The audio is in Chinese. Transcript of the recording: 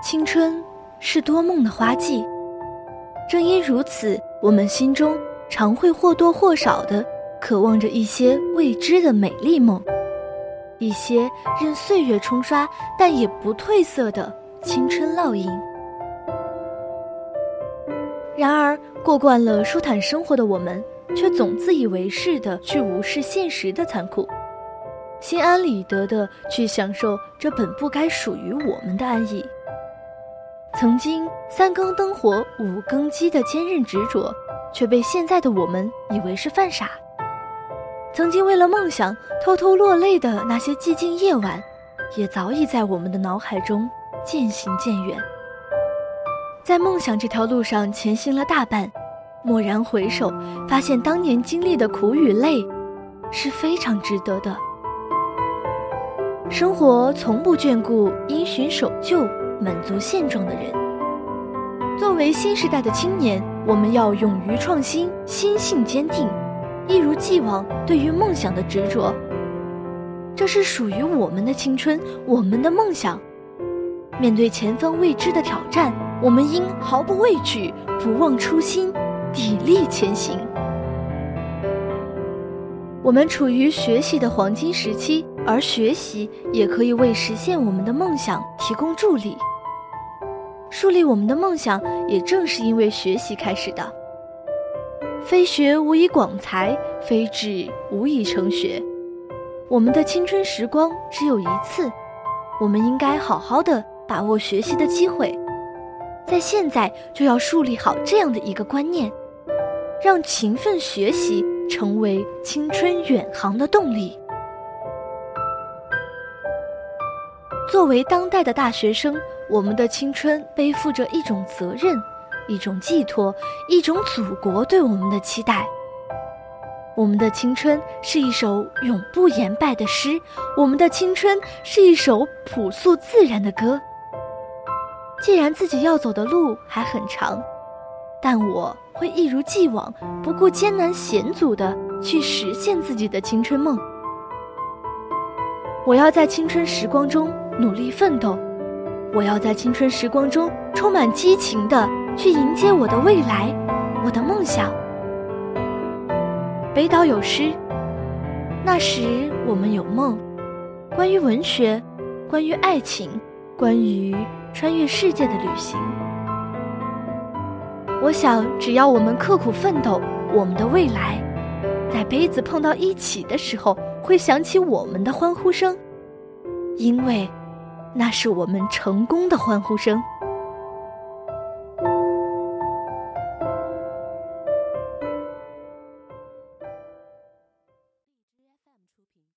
青春是多梦的花季，正因如此，我们心中常会或多或少的渴望着一些未知的美丽梦，一些任岁月冲刷但也不褪色的青春烙印。然而，过惯了舒坦生活的我们，却总自以为是的去无视现实的残酷，心安理得的去享受这本不该属于我们的安逸。曾经三更灯火五更鸡的坚韧执着，却被现在的我们以为是犯傻。曾经为了梦想偷偷落泪的那些寂静夜晚，也早已在我们的脑海中渐行渐远。在梦想这条路上前行了大半，蓦然回首，发现当年经历的苦与累，是非常值得的。生活从不眷顾因循守旧。满足现状的人。作为新时代的青年，我们要勇于创新，心性坚定，一如既往对于梦想的执着。这是属于我们的青春，我们的梦想。面对前方未知的挑战，我们应毫不畏惧，不忘初心，砥砺前行。我们处于学习的黄金时期，而学习也可以为实现我们的梦想提供助力。树立我们的梦想，也正是因为学习开始的。非学无以广才，非志无以成学。我们的青春时光只有一次，我们应该好好的把握学习的机会，在现在就要树立好这样的一个观念，让勤奋学习成为青春远航的动力。作为当代的大学生。我们的青春背负着一种责任，一种寄托，一种祖国对我们的期待。我们的青春是一首永不言败的诗，我们的青春是一首朴素自然的歌。既然自己要走的路还很长，但我会一如既往，不顾艰难险阻的去实现自己的青春梦。我要在青春时光中努力奋斗。我要在青春时光中充满激情的去迎接我的未来，我的梦想。北岛有诗：“那时我们有梦，关于文学，关于爱情，关于穿越世界的旅行。”我想，只要我们刻苦奋斗，我们的未来，在杯子碰到一起的时候，会响起我们的欢呼声，因为。那是我们成功的欢呼声。